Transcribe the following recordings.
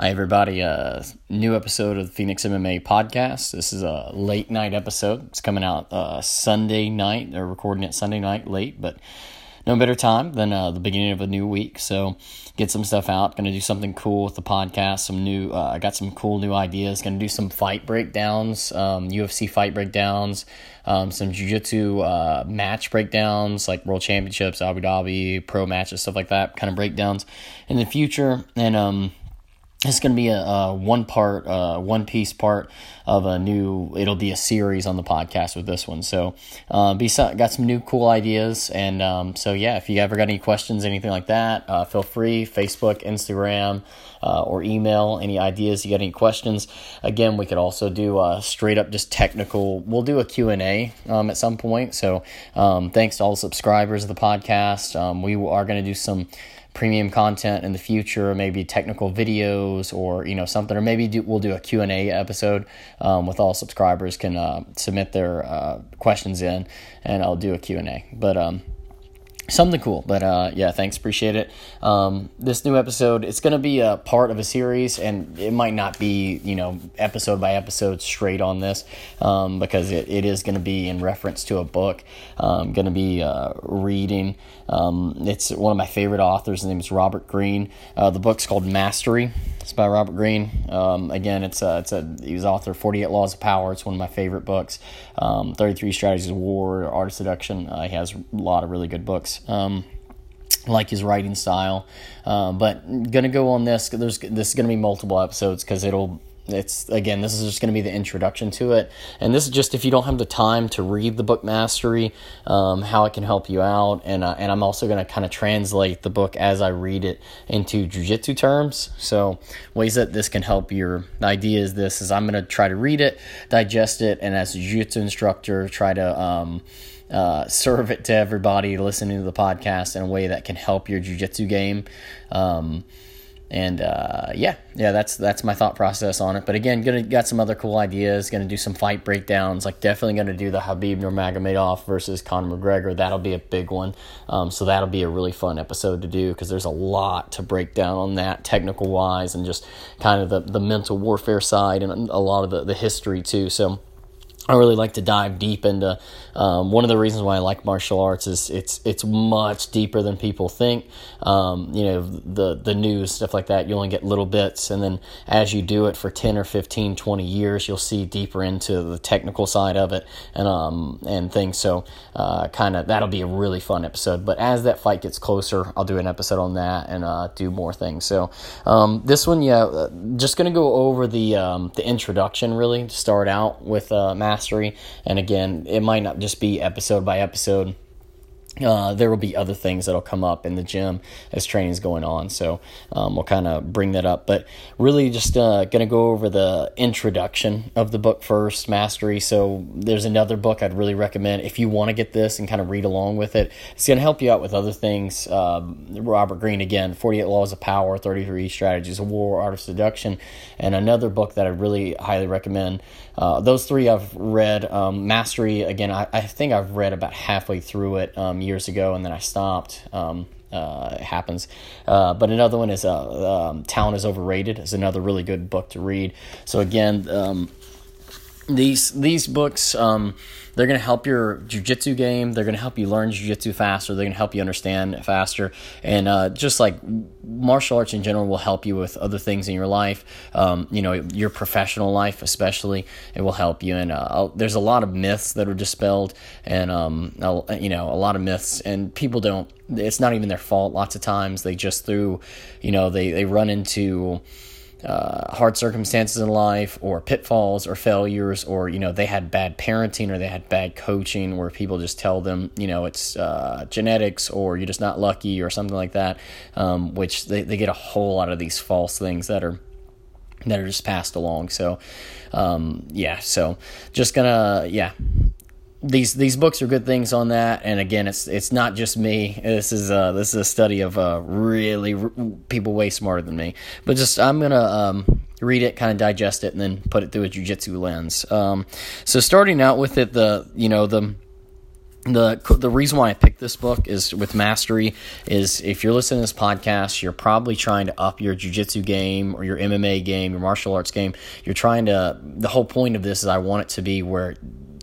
Hi, everybody. Uh, new episode of the Phoenix MMA podcast. This is a late night episode. It's coming out uh, Sunday night. They're recording it Sunday night late, but no better time than uh, the beginning of a new week. So get some stuff out. Going to do something cool with the podcast. Some new. Uh, I got some cool new ideas. Going to do some fight breakdowns, um, UFC fight breakdowns, um, some jiu-jitsu uh, match breakdowns like World Championships, Abu Dhabi, pro matches, stuff like that. Kind of breakdowns in the future, and um it's going to be a, a, one part, uh, one piece part of a new. It'll be a series on the podcast with this one. So, uh, be some, got some new cool ideas, and um, so yeah. If you ever got any questions, anything like that, uh, feel free. Facebook, Instagram, uh, or email any ideas. You got any questions? Again, we could also do a straight up just technical. We'll do a Q and A um, at some point. So, um, thanks to all the subscribers of the podcast. Um, we are going to do some premium content in the future, maybe technical videos or you know something, or maybe do, we'll do a Q and A episode um, with all subscribers can uh, submit their uh, questions in, and I'll do a Q and A. But um, something cool but uh, yeah thanks appreciate it. Um, this new episode it's going to be a part of a series and it might not be you know episode by episode straight on this um, because it, it is going to be in reference to a book i'm um, going to be uh, reading. Um, it's one of my favorite authors. His name is robert greene. Uh, the book's called mastery it's by Robert Greene. Um, again, it's a, it's a he was author of Forty Eight Laws of Power. It's one of my favorite books. Um, Thirty Three Strategies of War, Art of Seduction. Uh, he has a lot of really good books. Um, like his writing style, uh, but gonna go on this. There's this is gonna be multiple episodes because it'll it's again this is just going to be the introduction to it. And this is just if you don't have the time to read the book mastery um, how it can help you out. And uh, and i'm also going to kind of translate the book as i read it into jiu-jitsu terms. So ways that this can help your the idea is this is i'm going to try to read it digest it and as a jiu-jitsu instructor try to um, uh, serve it to everybody listening to the podcast in a way that can help your jiu-jitsu game. Um, and uh, yeah, yeah, that's that's my thought process on it. But again, gonna got some other cool ideas. Gonna do some fight breakdowns. Like definitely gonna do the Khabib Nurmagomedov versus Conor McGregor. That'll be a big one. Um, so that'll be a really fun episode to do because there's a lot to break down on that technical wise and just kind of the the mental warfare side and a lot of the the history too. So I really like to dive deep into. Um, one of the reasons why I like martial arts is it's it's much deeper than people think. Um, you know the the news stuff like that. You only get little bits, and then as you do it for ten or 15, 20 years, you'll see deeper into the technical side of it and um and things. So uh, kind of that'll be a really fun episode. But as that fight gets closer, I'll do an episode on that and uh, do more things. So um, this one, yeah, uh, just gonna go over the um, the introduction really to start out with uh, mastery. And again, it might not just be episode by episode uh, there will be other things that'll come up in the gym as training is going on. So um, we'll kind of bring that up. But really, just uh, going to go over the introduction of the book first, Mastery. So there's another book I'd really recommend if you want to get this and kind of read along with it. It's going to help you out with other things. Um, Robert Greene, again, 48 Laws of Power, 33 Strategies of War, Art of Seduction. And another book that I really highly recommend. Uh, those three I've read. Um, Mastery, again, I, I, think I've read about halfway through it um, years ago, and then I stopped. Um, uh, it happens. Uh, but another one is uh, um, Talent is Overrated. is another really good book to read. So again, um, these these books um, they're going to help your jujitsu game. They're going to help you learn jujitsu faster. They're going to help you understand faster. And uh, just like martial arts in general will help you with other things in your life, um, you know, your professional life especially, it will help you. And uh, there's a lot of myths that are dispelled, and um, you know, a lot of myths, and people don't. It's not even their fault. Lots of times they just through, you know, they they run into uh, hard circumstances in life or pitfalls or failures or you know they had bad parenting or they had bad coaching where people just tell them you know it's uh, genetics or you're just not lucky or something like that um, which they, they get a whole lot of these false things that are that are just passed along. So um, yeah so just gonna yeah these these books are good things on that and again it's it's not just me this is uh this is a study of uh really r- people way smarter than me but just i'm gonna um read it kind of digest it and then put it through a jiu-jitsu lens um so starting out with it the you know the the the reason why I picked this book is with mastery is if you're listening to this podcast, you're probably trying to up your jujitsu game or your MMA game, your martial arts game. You're trying to. The whole point of this is I want it to be where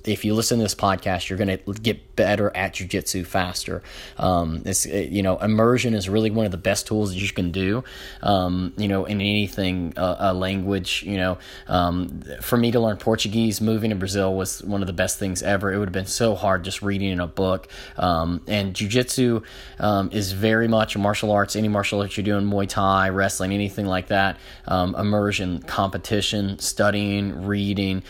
if you listen to this podcast, you're going to get better at jujitsu faster. Um, it's you know immersion is really one of the best tools that you can do. Um, you know in anything uh, a language. You know um, for me to learn Portuguese, moving to Brazil was one of the best things ever. It would have been so hard just reading in a book. Um, and jujitsu um, is very much a martial arts. Any martial arts you're doing, Muay Thai, wrestling, anything like that. Um, immersion, competition, studying, reading,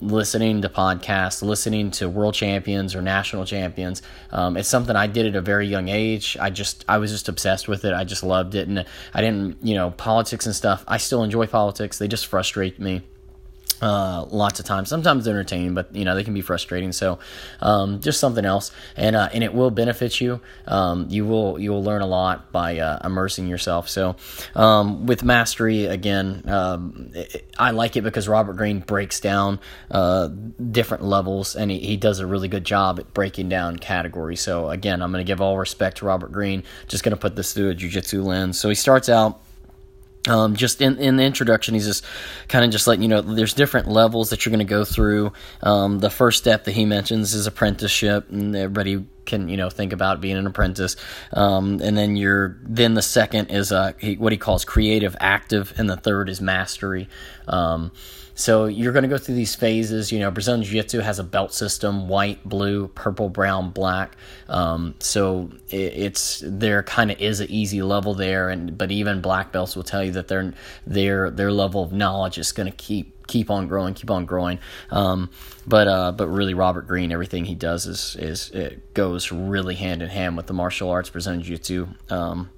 listening to podcasts listening to world champions or national champions. Um, it's something I did at a very young age. I just I was just obsessed with it. I just loved it, and I didn't you know politics and stuff. I still enjoy politics. They just frustrate me uh, lots of times. Sometimes they're entertaining, but you know they can be frustrating. So, um, just something else, and uh, and it will benefit you. Um, you will you will learn a lot by uh, immersing yourself. So, um, with mastery again, um, it, I like it because Robert Greene breaks down uh, different levels, and he, he does a really good job at breaking down categories. So again, I'm going to give all respect to Robert Greene. Just going to put this through a jujitsu lens. So he starts out um, just in, in the introduction, he's just kind of just letting you know there's different levels that you're going to go through. Um, the first step that he mentions is apprenticeship, and everybody can you know think about being an apprentice. Um, and then you're then the second is uh, he, what he calls creative active, and the third is mastery. Um, so you're going to go through these phases. You know, Brazilian Jiu Jitsu has a belt system: white, blue, purple, brown, black. Um, so it, it's there kind of is an easy level there, and but even black belts will tell you that their their their level of knowledge is going to keep keep on growing, keep on growing. Um, but uh, but really, Robert Greene, everything he does is is it goes really hand in hand with the martial arts, Brazilian Jiu Jitsu. Um,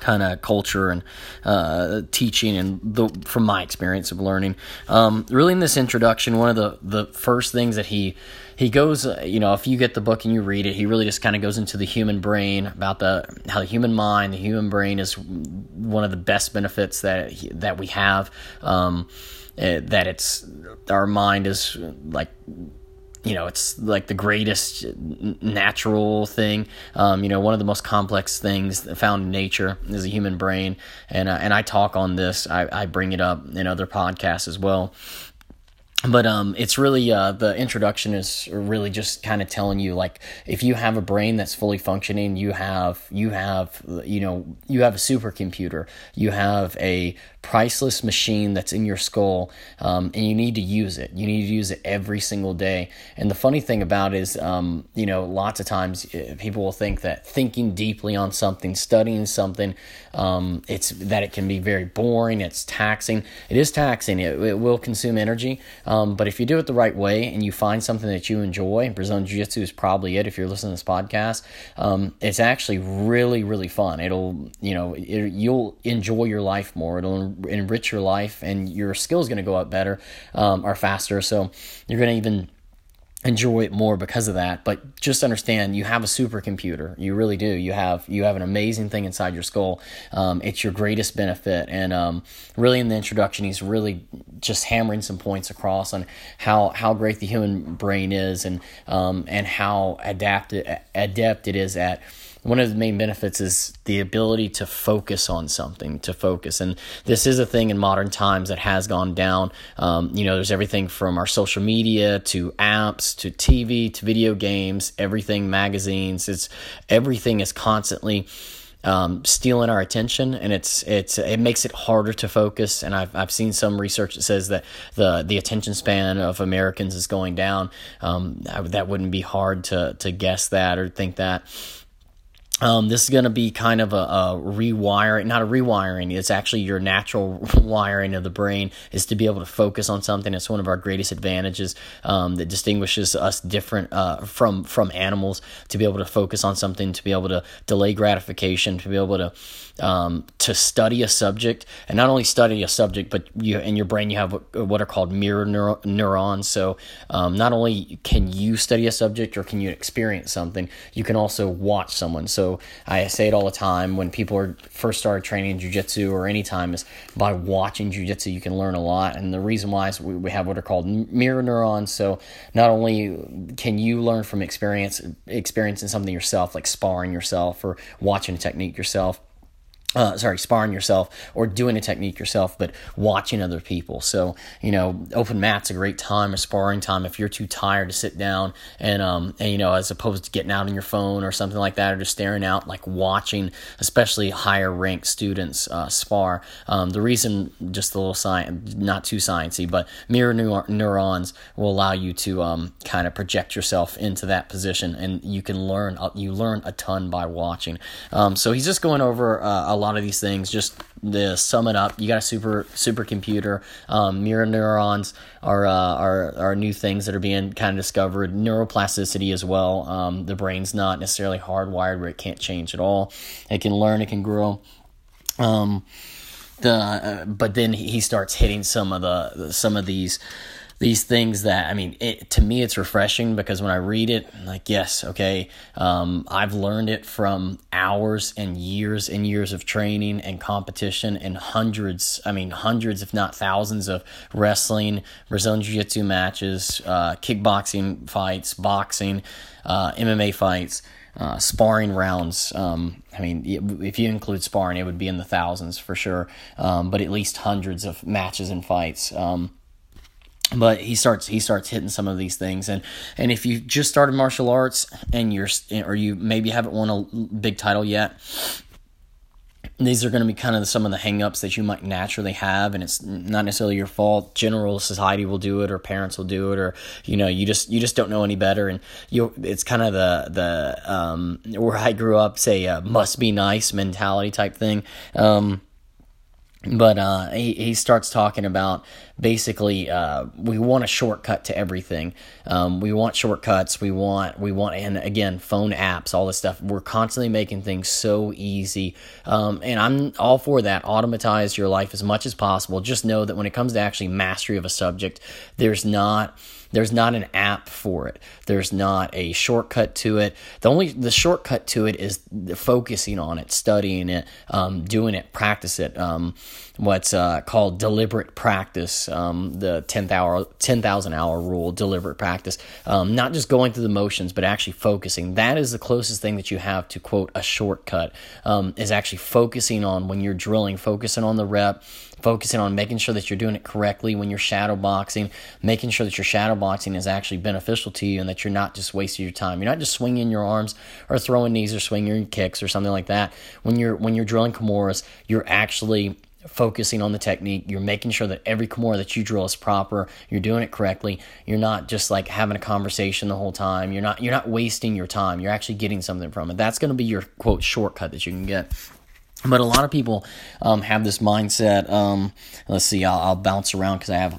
kind of culture and uh, teaching and the, from my experience of learning. Um, really in this introduction one of the, the first things that he he goes uh, you know if you get the book and you read it he really just kind of goes into the human brain about the how the human mind the human brain is one of the best benefits that that we have. Um, uh, that it's our mind is like you know, it's like the greatest natural thing. Um, you know, one of the most complex things found in nature is the human brain, and uh, and I talk on this. I, I bring it up in other podcasts as well but um, it's really uh, the introduction is really just kind of telling you like if you have a brain that's fully functioning, you have you have you know you have a supercomputer, you have a priceless machine that's in your skull, um, and you need to use it. You need to use it every single day. And the funny thing about it is, um, you know, lots of times uh, people will think that thinking deeply on something, studying something, um, it's that it can be very boring. It's taxing. It is taxing. It, it will consume energy. Um, but if you do it the right way and you find something that you enjoy, Brazilian Jiu Jitsu is probably it if you're listening to this podcast. Um, it's actually really, really fun. It'll, you know, it, you'll enjoy your life more. It'll enrich your life and your skills going to go up better um, or faster. So you're going to even enjoy it more because of that but just understand you have a supercomputer. You really do. You have you have an amazing thing inside your skull. Um, it's your greatest benefit. And um, really in the introduction he's really just hammering some points across on how how great the human brain is and um, and how adapted adept it is at one of the main benefits is the ability to focus on something, to focus. And this is a thing in modern times that has gone down. Um, you know, there's everything from our social media to apps to TV to video games, everything, magazines. It's everything is constantly um, stealing our attention, and it's it's it makes it harder to focus. And I've I've seen some research that says that the the attention span of Americans is going down. Um, that wouldn't be hard to to guess that or think that. Um, this is going to be kind of a, a, rewiring, not a rewiring. It's actually your natural wiring of the brain is to be able to focus on something. It's one of our greatest advantages um, that distinguishes us different uh, from from animals. To be able to focus on something, to be able to delay gratification, to be able to um, to study a subject, and not only study a subject, but you in your brain you have what are called mirror neuro- neurons. So um, not only can you study a subject or can you experience something, you can also watch someone. So I say it all the time when people are first started training jujitsu or any time is by watching jujitsu you can learn a lot. And the reason why is we, we have what are called mirror neurons. So not only can you learn from experience experiencing something yourself, like sparring yourself or watching a technique yourself uh, sorry, sparring yourself or doing a technique yourself, but watching other people. So, you know, open mat's a great time, a sparring time if you're too tired to sit down and, um, and, you know, as opposed to getting out on your phone or something like that or just staring out, like watching, especially higher ranked students uh, spar. Um, the reason, just a little science, not too sciencey, but mirror neur- neurons will allow you to um, kind of project yourself into that position and you can learn, uh, you learn a ton by watching. Um, so he's just going over uh, a lot of these things. Just to sum it up, you got a super supercomputer. Um, mirror neurons are, uh, are are new things that are being kind of discovered. Neuroplasticity as well. Um, the brain's not necessarily hardwired where it can't change at all. It can learn. It can grow. Um, the uh, but then he starts hitting some of the some of these these things that I mean, it, to me, it's refreshing because when I read it, I'm like, yes, okay, um, I've learned it from hours and years and years of training and competition and hundreds, I mean, hundreds, if not thousands, of wrestling, Brazilian Jiu Jitsu matches, uh, kickboxing fights, boxing, uh, MMA fights. Uh, sparring rounds. Um, I mean, if you include sparring, it would be in the thousands for sure, um, but at least hundreds of matches and fights. Um, but he starts he starts hitting some of these things. And and if you just started martial arts and you're or you maybe haven't won a big title yet these are going to be kind of some of the hangups that you might naturally have. And it's not necessarily your fault. General society will do it or parents will do it or you know you just you just don't know any better. And you it's kind of the the um where i grew up say must be nice mentality type thing. Um but uh, he, he starts talking about basically uh, we want a shortcut to everything. Um, we want shortcuts. We want we want and again phone apps all this stuff. We're constantly making things so easy. Um, and i'm all for that. Automatize your life as much as possible. Just know that when it comes to actually mastery of a subject there's not there's not an app for it. There's not a shortcut to it. The only the shortcut to it is focusing on it, studying it, um, doing it, practice it. Um, what's uh, called deliberate practice, um, the 10,000 hour, 10,000 hour rule, deliberate practice. Um, not just going through the motions, but actually focusing. That is the closest thing that you have to, quote, a shortcut, um, is actually focusing on when you're drilling, focusing on the rep, focusing on making sure that you're doing it correctly when you're shadow boxing, making sure that your shadow boxing is actually beneficial to you and that you're not just wasting your time. You're not just swinging your arms or throwing knees or swinging your kicks or something like that. When you're when you're drilling Kimuras, you're actually focusing on the technique. You're making sure that every Kimura that you drill is proper. You're doing it correctly. You're not just like having a conversation the whole time. You're not you're not wasting your time. You're actually getting something from it. That's going to be your quote shortcut that you can get. But a lot of people um, have this mindset. Um, let's see, I'll, I'll bounce around because I have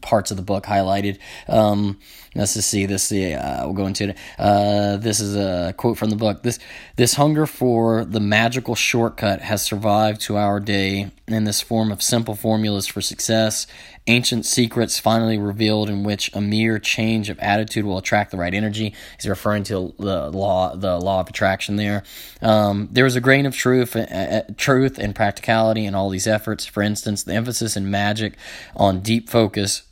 parts of the book highlighted. Um, let's just see this. Uh, we'll go into it. Uh, this is a quote from the book. This this hunger for the magical shortcut has survived to our day in this form of simple formulas for success ancient secrets finally revealed in which a mere change of attitude will attract the right energy. He's referring to the law, the law of attraction. There, um, there is a grain of truth, uh, uh, truth and practicality in all these efforts. For instance, the emphasis in magic on deep focus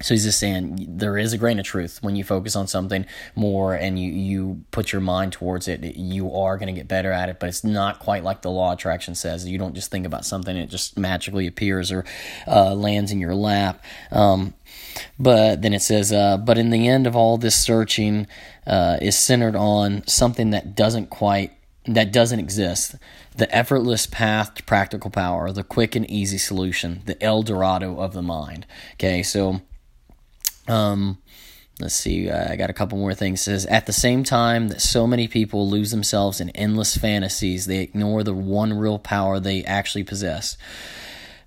so he's just saying there is a grain of truth when you focus on something more and you, you put your mind towards it, you are going to get better at it. But it's not quite like the law of attraction says. You don't just think about something, it just magically appears or uh, lands in your lap. Um, but then it says, uh, but in the end of all this searching uh, is centered on something that doesn't quite, that doesn't exist the effortless path to practical power, the quick and easy solution, the El Dorado of the mind. Okay, so um, let's see, I got a couple more things. It says at the same time that so many people lose themselves in endless fantasies, they ignore the one real power they actually possess.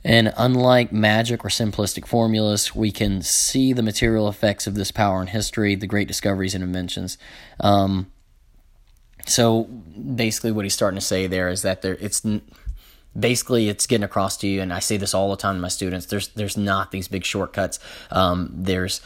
And unlike magic or simplistic formulas, we can see the material effects of this power in history, the great discoveries and inventions. Um, so basically, what he's starting to say there is that there it's basically it's getting across to you and i say this all the time to my students there's there's not these big shortcuts um, there's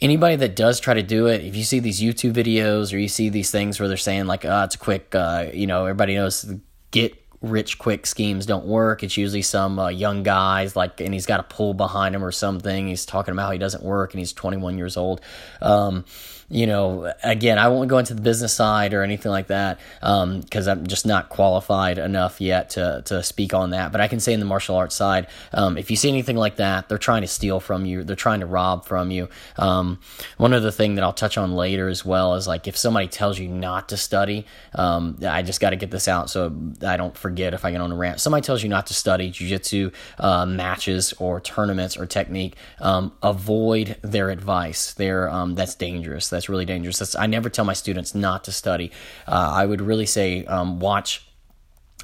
anybody that does try to do it, if you see these YouTube videos or you see these things where they're saying like, oh, it's a quick, uh, you know, everybody knows get rich quick schemes don't work. It's usually some uh, young guys like, and he's got a pull behind him or something. He's talking about how he doesn't work and he's 21 years old. Um, you know, again, I won't go into the business side or anything like that because um, I'm just not qualified enough yet to, to speak on that. But I can say in the martial arts side, um, if you see anything like that, they're trying to steal from you, they're trying to rob from you. Um, one other thing that I'll touch on later as well is like if somebody tells you not to study, um, I just got to get this out so I don't forget if I get on a rant. Somebody tells you not to study jujitsu uh, matches or tournaments or technique, um, avoid their advice. They're, um, that's dangerous that's really dangerous. That's, I never tell my students not to study. Uh, I would really say um, watch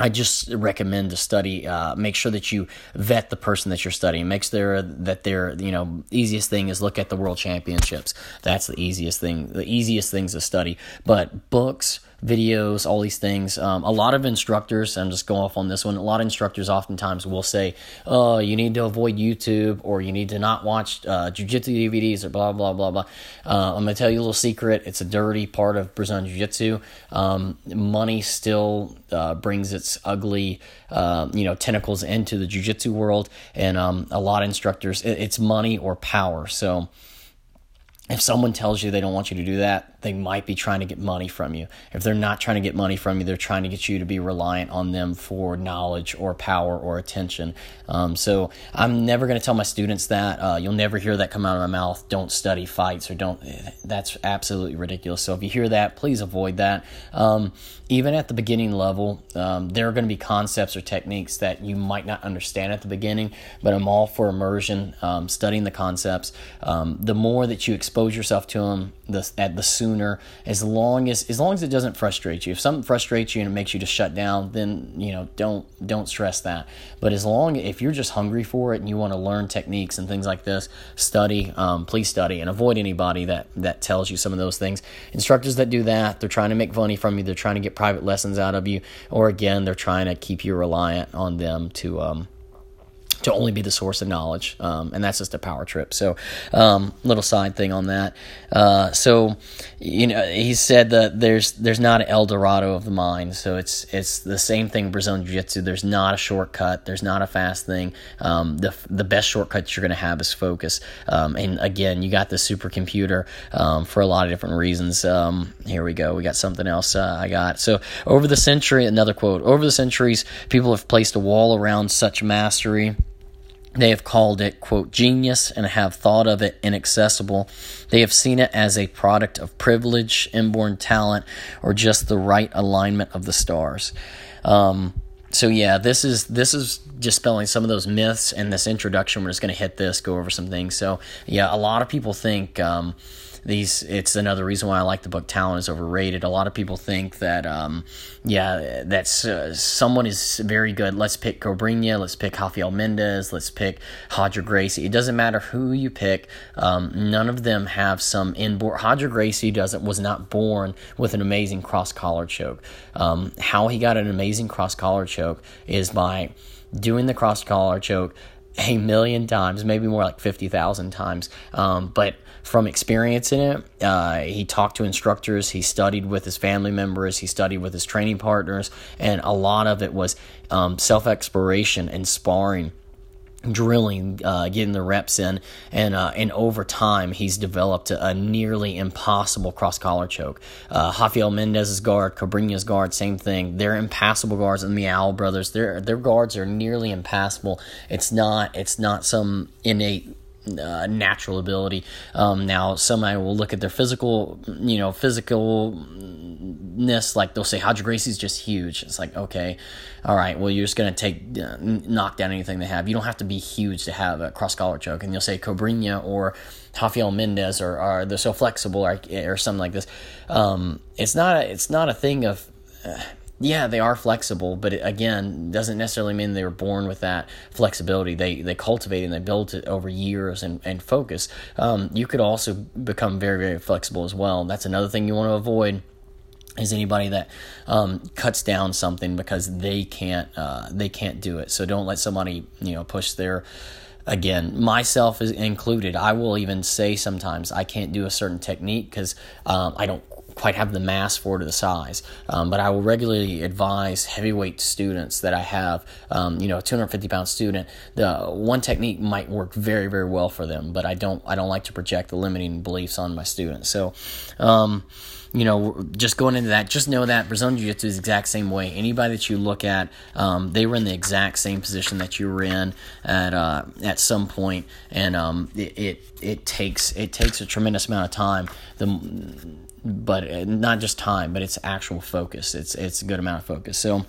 I just recommend to study. Uh, make sure that you vet the person that you're studying. Make sure that they're, you know, easiest thing is look at the world championships. That's the easiest thing. The easiest things to study. But books, videos, all these things. Um, a lot of instructors, I'm just going off on this one, a lot of instructors oftentimes will say, oh, you need to avoid YouTube or you need to not watch uh, jujitsu DVDs or blah, blah, blah, blah. Uh, I'm going to tell you a little secret. It's a dirty part of Brazilian Jiu Jitsu. Um, money still uh, brings its ugly, um, you know, tentacles into the Jiu Jitsu world. And um, a lot of instructors, it, it's money or power. So, if someone tells you they don't want you to do that, they might be trying to get money from you. If they're not trying to get money from you, they're trying to get you to be reliant on them for knowledge or power or attention. Um, so I'm never going to tell my students that. Uh, you'll never hear that come out of my mouth. Don't study fights or don't. That's absolutely ridiculous. So if you hear that, please avoid that. Um, even at the beginning level, um, there are going to be concepts or techniques that you might not understand at the beginning, but I'm all for immersion, um, studying the concepts. Um, the more that you expose yourself to them, the, at the sooner sooner as long as as long as it doesn't frustrate you. If something frustrates you and it makes you just shut down then you know don't don't stress that. But as long if you're just hungry for it and you want to learn techniques and things like this study um, please study and avoid anybody that that tells you some of those things. Instructors that do that they're trying to make money from you they're trying to get private lessons out of you or again they're trying to keep you reliant on them to um, to only be the source of knowledge, um, and that's just a power trip. So, um, little side thing on that. Uh, so, you know, he said that there's there's not an El Dorado of the mind. So it's it's the same thing Brazilian Jiu Jitsu. There's not a shortcut. There's not a fast thing. Um, the the best shortcut you're going to have is focus. Um, and again, you got the supercomputer um, for a lot of different reasons. Um, here we go. We got something else. Uh, I got so over the century. Another quote. Over the centuries, people have placed a wall around such mastery they have called it, quote, genius and have thought of it inaccessible. They have seen it as a product of privilege, inborn talent, or just the right alignment of the stars. Um, so yeah, this is this is dispelling some of those myths, and this introduction we're just going to hit this, go over some things. So yeah, a lot of people think. Um, these it's another reason why I like the book Talent is overrated. A lot of people think that um, yeah, that's uh, someone is very good. Let's pick Cobrinha, let's pick Rafael Mendes, let's pick Roger Gracie. It doesn't matter who you pick. Um, none of them have some inborn. Roger Gracie doesn't was not born with an amazing cross collar choke. Um, how he got an amazing cross collar choke is by doing the cross collar choke a million times, maybe more like 50,000 times. Um, but from experience in it, uh, he talked to instructors, he studied with his family members, he studied with his training partners, and a lot of it was um, self exploration and sparring drilling, uh, getting the reps in, and uh, and over time he's developed a, a nearly impossible cross collar choke. Uh, Rafael Mendes's guard, Cobrinha's guard, same thing. They're impassable guards, and the Miyao brothers, their their guards are nearly impassable. It's not it's not some innate uh, natural ability. Um, now, somebody will look at their physical, you know, physicalness. Like they'll say, Roger Gracie's just huge. It's like, okay, all right, well, you're just going to take, uh, knock down anything they have. You don't have to be huge to have a cross collar choke. And you'll say Cobrinha or Rafael Mendes or, or they're so flexible or, or something like this. Um, it's not, a, it's not a thing of, uh, yeah, they are flexible, but it, again, doesn't necessarily mean they were born with that flexibility. They they cultivate and they built it over years and, and focus. Um, you could also become very very flexible as well. That's another thing you want to avoid is anybody that um, cuts down something because they can't uh, they can't do it. So don't let somebody you know push their again, myself is included. I will even say sometimes I can't do a certain technique because um, I don't quite have the mass for it or the size. Um, but I will regularly advise heavyweight students that I have, um, you know, a 250 pound student. The one technique might work very, very well for them, but I don't, I don't like to project the limiting beliefs on my students. So, um, you know, just going into that, just know that Brazilian Jiu Jitsu is the exact same way. Anybody that you look at, um, they were in the exact same position that you were in at uh, at some point, and um, it, it, it takes it takes a tremendous amount of time. The but uh, not just time, but it's actual focus. It's it's a good amount of focus. So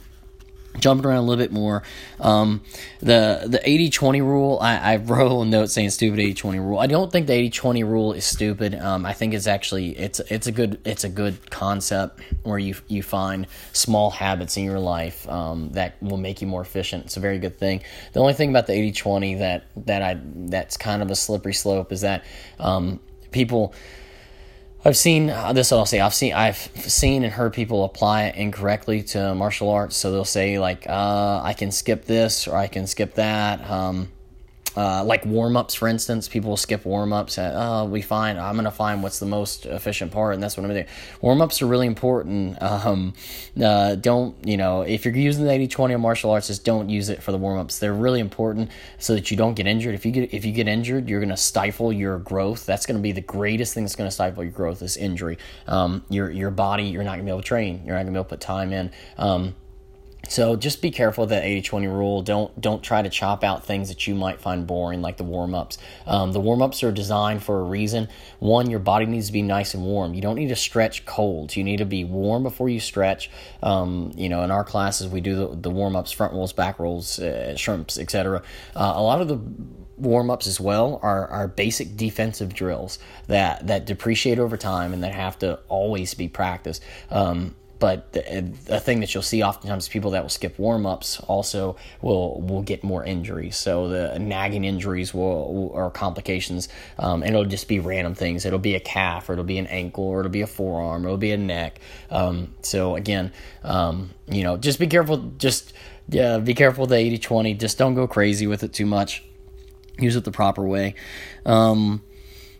jumping around a little bit more. Um, the the 80-20 rule I, I wrote a note saying stupid 80-20 rule. I don't think the 80-20 rule is stupid. Um, i think it's actually it's it's a good it's a good concept where you you find small habits in your life um, that will make you more efficient. It's a very good thing. The only thing about the 80-20 that that i that's kind of a slippery slope is that um, people I've seen uh, this. I'll say I've seen I've seen and heard people apply it incorrectly to martial arts. So they'll say like, uh, "I can skip this" or "I can skip that." Um, uh, like warm ups, for instance, people will skip warm ups. Oh, we find I'm to find what's the most efficient part, and that's what I'm going to do. Warm ups are really important. Um, uh, don't you know if you're using the 80-20 on martial arts, just don't use it for the warm ups. They're really important so that you don't get injured. If you get if you get injured, you're to stifle your growth. That's to be the greatest thing that's to stifle your growth is injury. Um, your your body, you're not to be able to train. You're not to be able to put time in. Um, so just be careful of that 80-20 rule. Don't don't try to chop out things that you might find boring, like the warm ups. Um, the warm ups are designed for a reason. One, your body needs to be nice and warm. You don't need to stretch cold. You need to be warm before you stretch. Um, you know, in our classes, we do the, the warm ups, front rolls, back rolls, uh, shrimps, etc. Uh, a lot of the warm ups as well are, are basic defensive drills that that depreciate over time and that have to always be practiced. Um, but the, thing that you'll see oftentimes people that will skip warm ups also will will get more injuries. So the nagging injuries will, or complications, um, and it'll just be random things. It'll be a calf, or it'll be an ankle, or it'll be a forearm, or it'll be a neck. Um, so again, um, you know, just be careful. Just yeah, be careful with the 80-20. Just don't go crazy with it too much. Use it the proper way. Um,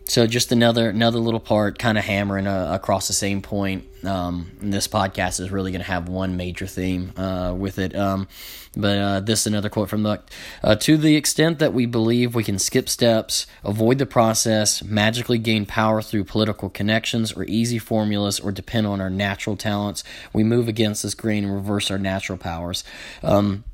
so just another another little part, kind of hammering uh, across the same point. Um, this podcast is really going to have one major theme uh, with it. Um, but uh, this is another quote from the uh, To the extent that we believe we can skip steps, avoid the process, magically gain power through political connections or easy formulas, or depend on our natural talents, we move against this grain and reverse our natural powers. Um,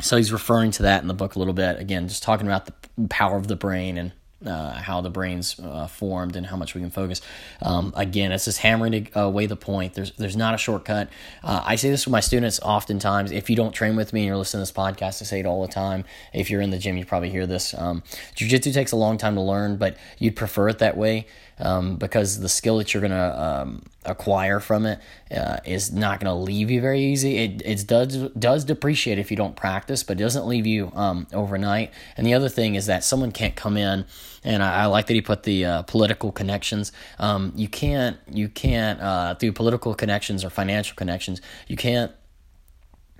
so he's referring to that in the book a little bit. Again, just talking about the power of the brain and uh, how the brain's uh, formed and how much we can focus. Um, again, it's just hammering away the point. There's there's not a shortcut. Uh, I say this with my students oftentimes. If you don't train with me and you're listening to this podcast, I say it all the time. If you're in the gym, you probably hear this. Um, jiu-jitsu takes a long time to learn, but you'd prefer it that way um, because the skill that you're going to um, acquire from it uh, is not going to leave you very easy. It, it does, does depreciate if you don't practice, but it doesn't leave you um, overnight. And the other thing is that someone can't come in, and I, I like that he put the uh, political connections. Um, you can't, you can't uh, through political connections or financial connections, you can't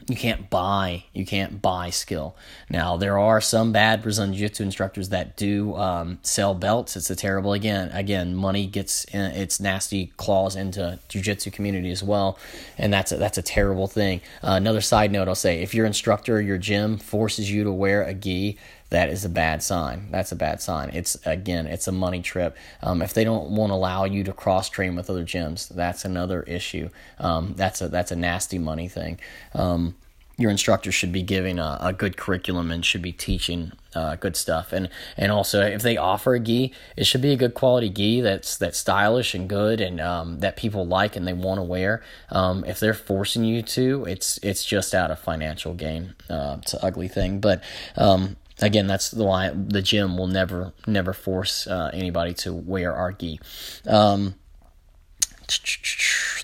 you can't buy you can't buy skill. Now there are some bad brazilian jiu-jitsu instructors that do um, sell belts. It's a terrible again again money gets in, its nasty claws into jiu-jitsu community as well and that's a, that's a terrible thing. Uh, another side note i'll say if your instructor or your gym forces you to wear a gi that is a bad sign. That's a bad sign. It's again, it's a money trip. Um, if they don't want to allow you to cross train with other gyms, that's another issue. Um, that's a that's a nasty money thing. Um, your instructor should be giving a, a good curriculum and should be teaching uh, good stuff. And and also, if they offer a gi, it should be a good quality gi that's that's stylish and good and um, that people like and they want to wear. Um, if they're forcing you to, it's it's just out of financial gain. Uh, it's an ugly thing, but um, again, that's the why the gym will never never force uh, anybody to wear our gi. Um,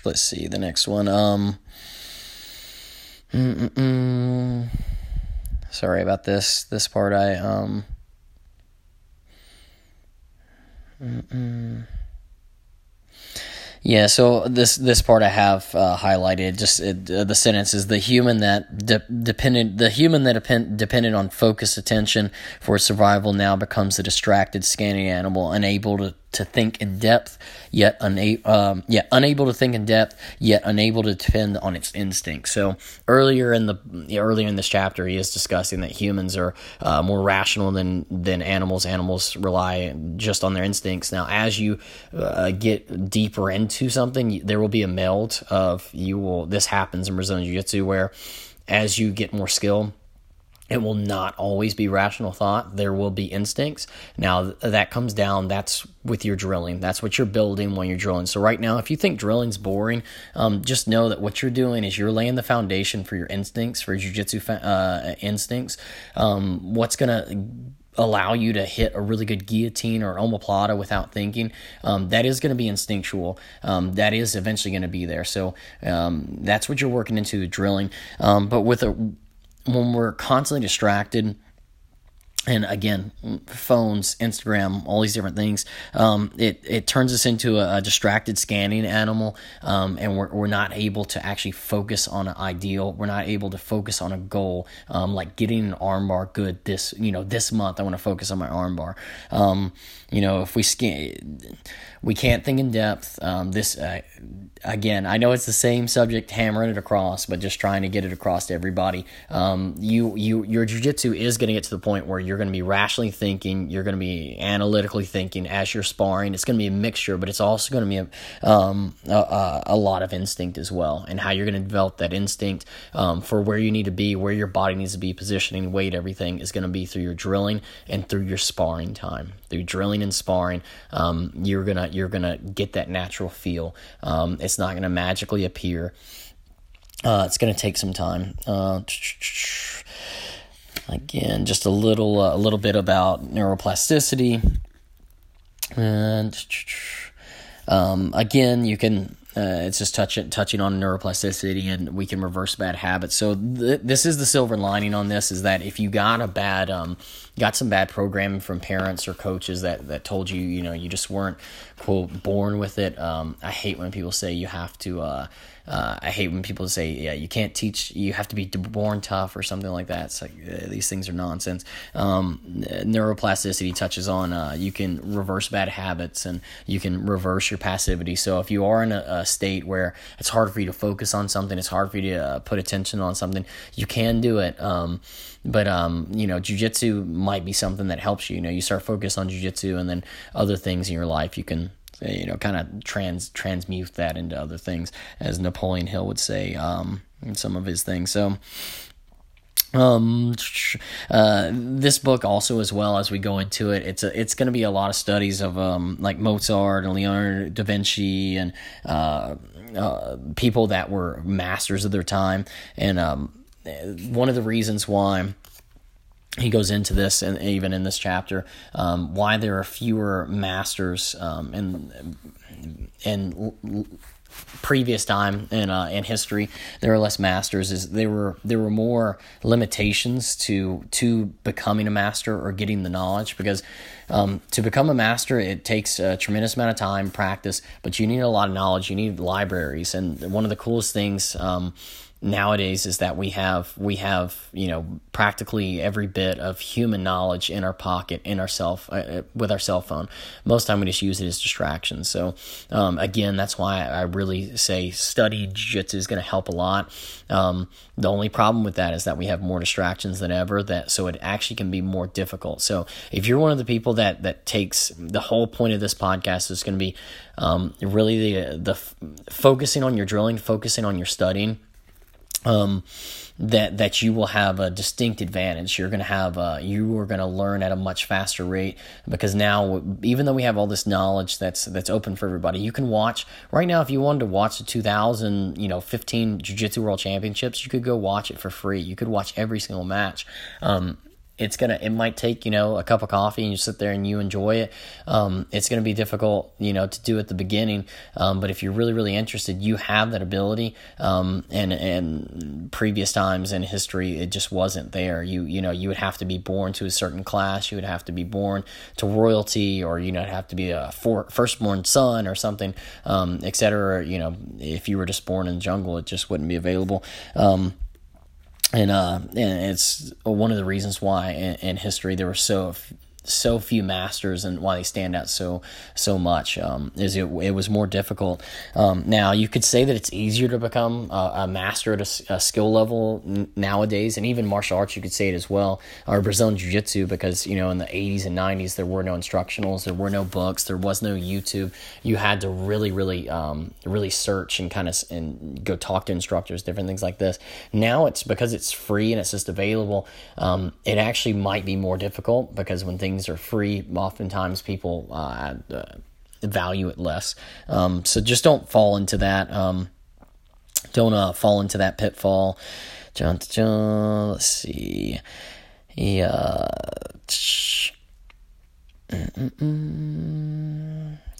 let's see the next one. Um, sorry about this. This part I um. Yeah, so this this part I have uh, highlighted. Just it, uh, the sentence is the human that de- depended the human that depend, depended on focused attention for survival now becomes a distracted, scanning animal, unable to to think in depth, yet unable, um, yet unable to think in depth, yet unable to depend on its instincts. So earlier in the earlier in this chapter, he is discussing that humans are uh, more rational than than animals. Animals rely just on their instincts. Now, as you uh, get deeper into something, there will be a meld of you will. This happens in Brazilian Jiu Jitsu where as you get more skill it will not always be rational thought. There will be instincts. Now, that comes down, that's with your drilling. That's what you're building when you're drilling. So, right now, if you think drilling's boring, um, just know that what you're doing is you're laying the foundation for your instincts, for jujitsu uh, instincts. Um, what's going to allow you to hit a really good guillotine or omoplata without thinking, um, that is going to be instinctual. Um, that is eventually going to be there. So um, that's what you're working into drilling. Um, but with a when we're constantly distracted and again, phones, Instagram, all these different things, um, it, it turns us into a, a distracted scanning animal, um, and we're, we're not able to actually focus on an ideal. We're not able to focus on a goal, um, like getting an armbar good this, you know, this month I want to focus on my armbar. Um, you know, if we scan, we can't think in depth. Um, this, uh, again, I know it's the same subject, hammering it across, but just trying to get it across to everybody. Um, you, you, your jujitsu is going to get to the point where you're going to be rationally thinking, you're going to be analytically thinking as you're sparring. It's going to be a mixture, but it's also going to be a, um, a, a, lot of instinct as well, and how you're going to develop that instinct um, for where you need to be, where your body needs to be, positioning, weight, everything is going to be through your drilling and through your sparring time. Through drilling and sparring, um, you're you're gonna get that natural feel. Um, it's not gonna magically appear. Uh, it's gonna take some time. Uh, Again, just a little uh, a little bit about neuroplasticity. And um, again, you can uh, it's just touching touching on neuroplasticity, and we can reverse bad habits. So th- this is the silver lining on this: is that if you got a bad, um, got some bad programming from parents or coaches that that told you, you know, you just weren't quote born with it. Um, I hate when people say you have to. Uh, uh, I hate when people say, "Yeah, you can't teach. You have to be born tough" or something like that. It's like uh, these things are nonsense. Um, neuroplasticity touches on uh, you can reverse bad habits and you can reverse your passivity. So if you are in a, a, state where it's hard for you to focus on something, it's hard for you to uh, put attention on something, you can do it. Um, but um, you know, jujitsu might be something that helps you. You know, you start focus on jujitsu, and then other things in your life you can you know, kind of trans transmute that into other things, as Napoleon Hill would say um, in some of his things. So, um, uh, this book also, as well as we go into it, it's a, it's going to be a lot of studies of um, like Mozart and Leonardo da Vinci and uh, uh, people that were masters of their time, and um, one of the reasons why he goes into this and even in this chapter um, why there are fewer masters um, in previous time in uh, in history there are less masters. Is there were there were more limitations to to becoming a master or getting the knowledge because um, to become a master it takes a tremendous amount of time practice but you need a lot of knowledge. You need libraries. And one of the coolest things um, nowadays is that we have we have you know practically every bit of human knowledge in our pocket in our self uh, uh, with our cell phone. Most time we just use it as distractions. So um, again that's why i really say study jiu-jitsu is going to help a lot. Um, the only problem with that is that we have more distractions than ever that so it actually can be more difficult. So if you're one of the people that that takes the whole point of this podcast is going to be um, really the the f- focusing on your drilling focusing on your studying um, that that you will have a distinct advantage. You're going to have uh, you are going to learn at a much faster rate because now even though we have all this knowledge that's that's open for everybody, you can watch right now. If you wanted to watch the 2000 you know 15 Jiu Jitsu World Championships, you could go watch it for free. You could watch every single match. Um, it's gonna it might take you know a cup of coffee and you sit there and you enjoy it. Um, it's gonna be difficult you know to do at the beginning. Um, but if you're really really interested you have that ability. Um, and and previous times in history it just wasn't there. You you know you would have to be born to a certain class. You would have to be born to royalty or you know have to be a for, firstborn son or something um, etc you know if you were just born in the jungle it just wouldn't be available. Um, and uh, and it's one of the reasons why in, in history there were so so few masters and why they stand out so so much um, is it, it was more difficult. Um, now you could say that it's easier to become a, a master at a, a, skill level n- nowadays, and even martial arts you could say it as well, or Brazilian Jiu Jitsu because you know in the 80s and 90s there were no instructionals, there were no books, there was no YouTube. You had to really really um, really search and kind of and go talk to instructors, different things like this. Now it's because it's free and it's just available. Um, it actually might be more difficult because when things things are free, oftentimes people uh, uh, value it less. Um, so just don't fall into that. Um, don't uh, fall into that pitfall. John, let's see. Yeah.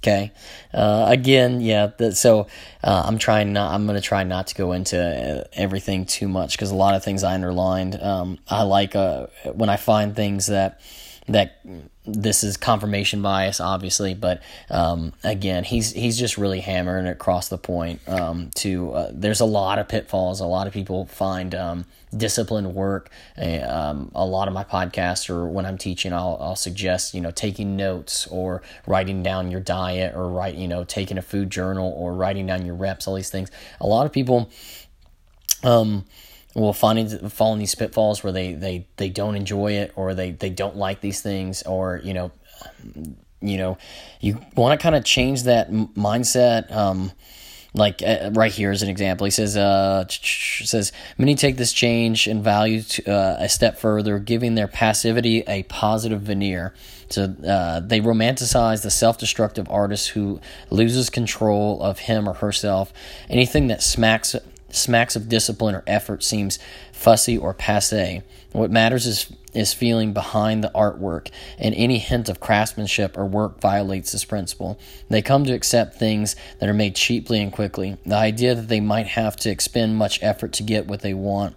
Okay. Uh, again, yeah. so uh, I'm trying not. I'm gonna try not to go into uh, everything too much because a lot of things I underlined. Um, I like uh, when I find things that that this is confirmation bias, obviously, but um, again, he's he's just really hammering across the point. Um, to uh, there's a lot of pitfalls. A lot of people find um, disciplined work. Um, a lot of my podcasts or when I'm teaching, I'll I'll suggest you know taking notes or writing down your diet or write you know taking a food journal or writing down your reps. All these things. A lot of people. Um, will find fall in these pitfalls where they, they, they don't enjoy it or they, they don't like these things or you know you know you want to kind of change that mindset um, like uh, right here is an example. He says uh says many take this change and value to, uh, a step further giving their passivity a positive veneer. So uh, they romanticize the self-destructive artist who loses control of him or herself. Anything that smacks smacks of discipline or effort seems fussy or passe. What matters is is feeling behind the artwork, and any hint of craftsmanship or work violates this principle. They come to accept things that are made cheaply and quickly. The idea that they might have to expend much effort to get what they want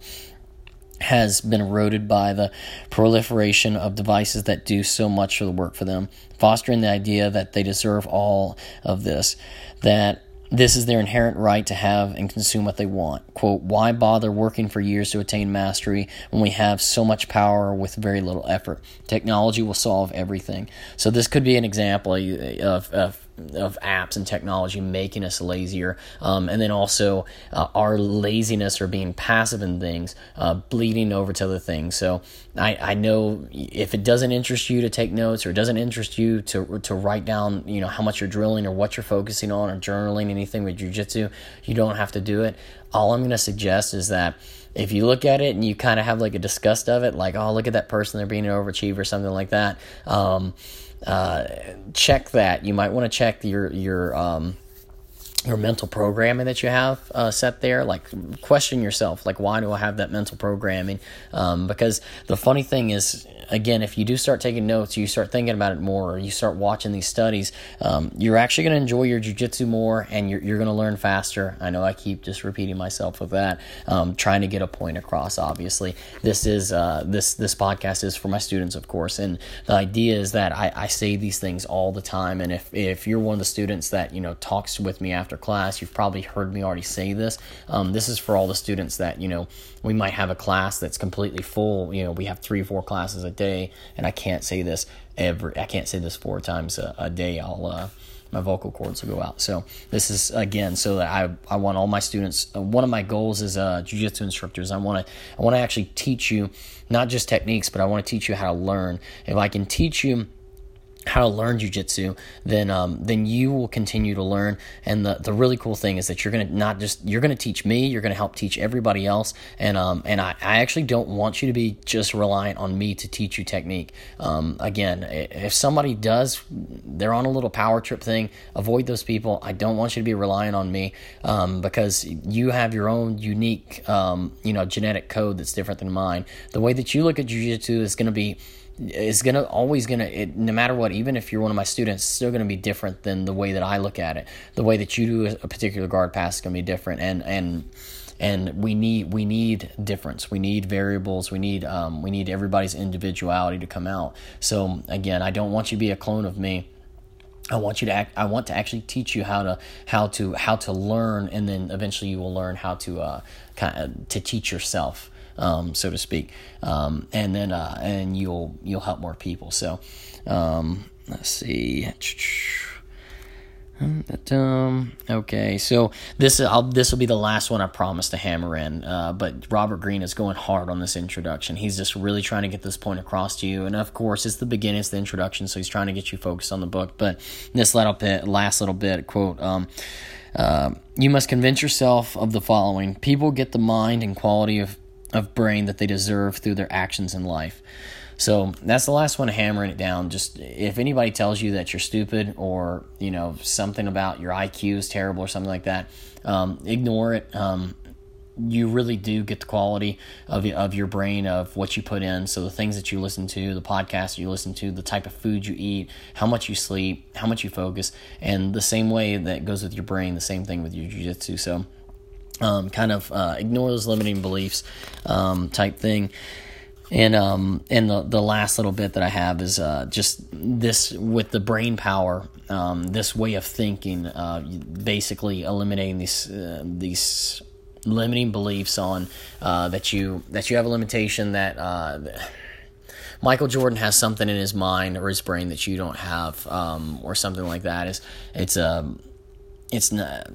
has been eroded by the proliferation of devices that do so much of the work for them, fostering the idea that they deserve all of this, that this is their inherent right to have and consume what they want. Quote, why bother working for years to attain mastery when we have so much power with very little effort? Technology will solve everything. So, this could be an example of, of of apps and technology making us lazier, um, and then also uh, our laziness or being passive in things uh, bleeding over to other things. So I, I know if it doesn't interest you to take notes or it doesn't interest you to to write down you know how much you're drilling or what you're focusing on or journaling anything with jujitsu, you don't have to do it. All I'm going to suggest is that if you look at it and you kind of have like a disgust of it, like oh look at that person they're being an overachiever or something like that. Um, uh, check that. You might want to check your your um, your mental programming that you have uh, set there. Like question yourself, like why do I have that mental programming? Um, because the funny thing is, again, if you do start taking notes, you start thinking about it more, or you start watching these studies, um, you're actually going to enjoy your jujitsu more and you're, you're going to learn faster. I know I keep just repeating myself with that, um, trying to get a point across. Obviously, this is uh, this this podcast is for my students, of course, and the idea is that I, I say these things all the time. And if if you're one of the students that you know talks with me after class, you've probably heard me already say this. Um, this is for all the students that you know we might have a class that's completely full. You know, we have three or four classes a day, and I can't say this every. I can't say this four times a, a day. I'll uh, my vocal cords will go out. So this is again so that I I want all my students. Uh, one of my goals as uh, jujitsu instructors, I want to I want to actually teach you not just techniques, but I want to teach you how to learn. If I can teach you how to learn jujitsu, then um, then you will continue to learn. And the, the really cool thing is that you're gonna not just you're gonna teach me, you're gonna help teach everybody else. And um, and I, I actually don't want you to be just reliant on me to teach you technique. Um, again, if somebody does, they're on a little power trip thing. Avoid those people. I don't want you to be relying on me um, because you have your own unique um, you know genetic code that's different than mine. The way that you look at jujitsu is gonna be is gonna always gonna it, no matter what even if you're one of my students it's still gonna be different than the way that i look at it. The way that you do a particular guard pass is gonna be different and and and we need we need difference. We need variables. We need um, we need everybody's individuality to come out. So again i don't want you to be a clone of me. I want you to act, I want to actually teach you how to how to how to learn and then eventually you will learn how to uh, kind of to teach yourself um, so to speak, um, and then uh, and you'll you'll help more people. So um, let's see. Okay, so this I'll, this will be the last one I promise to hammer in. Uh, but Robert Greene is going hard on this introduction. He's just really trying to get this point across to you. And of course, it's the beginning, it's the introduction, so he's trying to get you focused on the book. But this little bit, last little bit, quote. Um, uh, you must convince yourself of the following: people get the mind and quality of of brain that they deserve through their actions in life. So that's the last one hammering it down. Just if anybody tells you that you're stupid or you know something about your IQ is terrible or something like that, um, ignore it. Um, you really do get the quality of of your brain of what you put in. So the things that you listen to, the podcasts you listen to, the type of food you eat, how much you sleep, how much you focus, and the same way that goes with your brain, the same thing with your jujitsu. So um, kind of uh, ignore those limiting beliefs um, type thing. And um and the the last little bit that I have is uh, just this with the brain power, um, this way of thinking, uh, basically eliminating these uh, these limiting beliefs on uh, that you that you have a limitation that uh, Michael Jordan has something in his mind or his brain that you don't have, um, or something like that. Is it's um it's not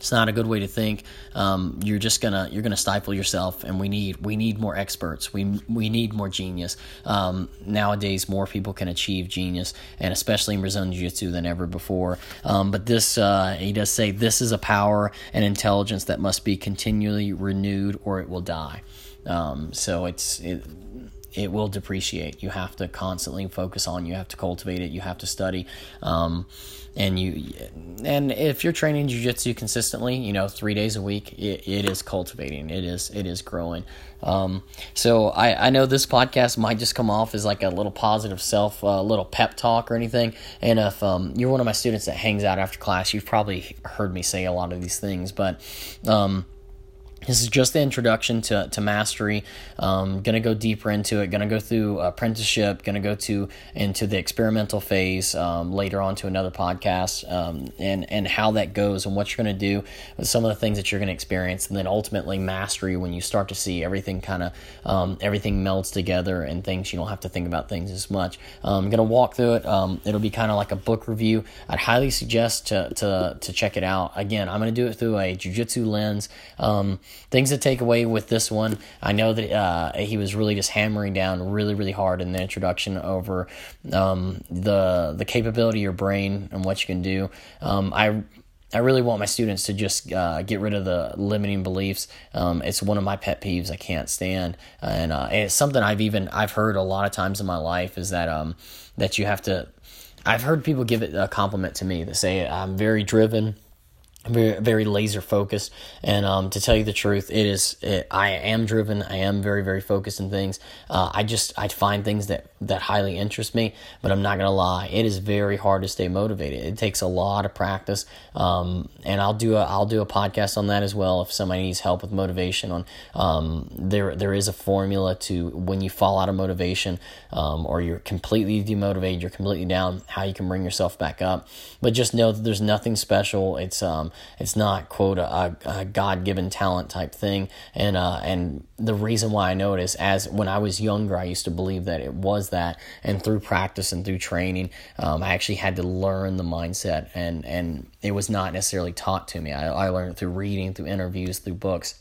it's not a good way to think. Um, you're just gonna you're gonna stifle yourself, and we need we need more experts. We we need more genius. Um, nowadays, more people can achieve genius, and especially in Brazilian Jiu-Jitsu than ever before. Um, but this uh, he does say this is a power and intelligence that must be continually renewed, or it will die. Um, so it's it, it will depreciate. You have to constantly focus on. You have to cultivate it. You have to study. Um, and you and if you're training jiu-jitsu consistently you know three days a week it, it is cultivating it is it is growing um, so I, I know this podcast might just come off as like a little positive self a uh, little pep talk or anything and if um, you're one of my students that hangs out after class you've probably heard me say a lot of these things but um, this is just the introduction to, to mastery. Um, gonna go deeper into it. Gonna go through apprenticeship. Gonna go to into the experimental phase um, later on to another podcast um, and and how that goes and what you're gonna do with some of the things that you're gonna experience and then ultimately mastery when you start to see everything kind of um, everything melds together and things you don't have to think about things as much. I'm um, gonna walk through it. Um, it'll be kind of like a book review. I'd highly suggest to to to check it out. Again, I'm gonna do it through a jujitsu lens. Things to take away with this one. I know that uh, he was really just hammering down really, really hard in the introduction over um, the the capability of your brain and what you can do. Um, I I really want my students to just uh, get rid of the limiting beliefs. Um, it's one of my pet peeves I can't stand, and, uh, and, it's something I've even I've heard a lot of times in my life is that um, that you have to. I've heard people give it a compliment to me that say I'm very driven very laser focused. And um, to tell you the truth it is it, i am driven. I am very very focused in things. Uh, i just i find things that that highly interest me but i'm not gonna lie it is very hard to stay motivated. It takes a lot of practice um, and i'll do a i'll do a podcast on that as well if somebody needs help with motivation on um, there there is a formula to when you fall out of motivation um, or you're completely demotivated you're completely down how you can bring yourself back up. But just know that there's nothing special. It's um it's not quote a, a God given talent type thing. And uh, and the reason why I know it is as when I was younger, I used to believe that it was that, and through practice and through training, um, I actually had to learn the mindset, and and it was not necessarily taught to me. I, I learned it through reading, through interviews, through books.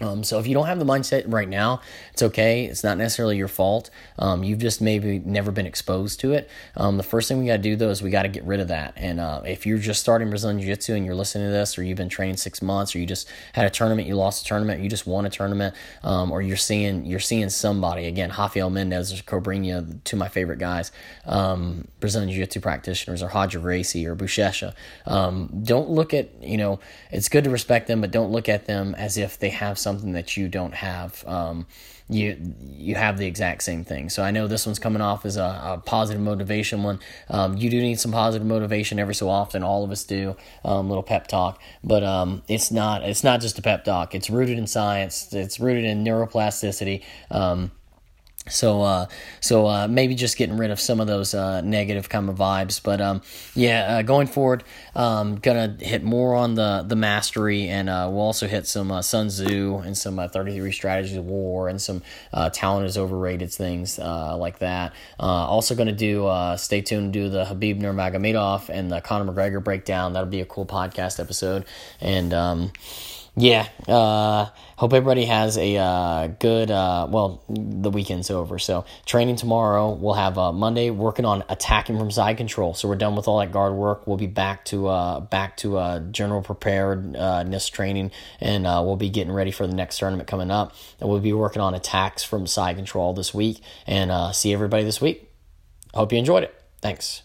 Um, so if you don't have the mindset right now, it's okay. It's not necessarily your fault. Um, you've just maybe never been exposed to it. Um, the first thing we got to do though is we got to get rid of that. And uh, if you're just starting Brazilian Jiu Jitsu and you're listening to this, or you've been training six months, or you just had a tournament, you lost a tournament, you just won a tournament, um, or you're seeing you're seeing somebody again, Rafael Mendes or Cobrinha, two of my favorite guys, um, Brazilian Jiu Jitsu practitioners, or Roger Gracie or Buchecha. Um, don't look at you know it's good to respect them, but don't look at them as if they have some something that you don't have. Um, you you have the exact same thing. So I know this one's coming off as a, a positive motivation one. Um, you do need some positive motivation every so often. All of us do. Um, little pep talk, but um, it's not it's not just a pep talk. It's rooted in science. It's rooted in neuroplasticity. Um, so, uh, so uh, maybe just getting rid of some of those uh, negative kind of vibes. But um, yeah, uh, going forward, um, gonna hit more on the the mastery, and uh, we'll also hit some uh, Sun Tzu and some uh, thirty three strategies of war and some uh, talent is overrated things uh, like that. Uh, also gonna do uh, stay tuned do the Khabib Nurmagomedov and the Conor McGregor breakdown. That'll be a cool podcast episode, and um, yeah, uh, hope everybody has a uh, good. Uh, well, the weekend's over, so training tomorrow. We'll have uh, Monday working on attacking from side control. So we're done with all that guard work. We'll be back to uh, back to uh, general preparedness training, and we'll be getting ready for the next tournament coming up. And we'll be working on attacks from side control this week. And see everybody this week. Hope you enjoyed it. Thanks.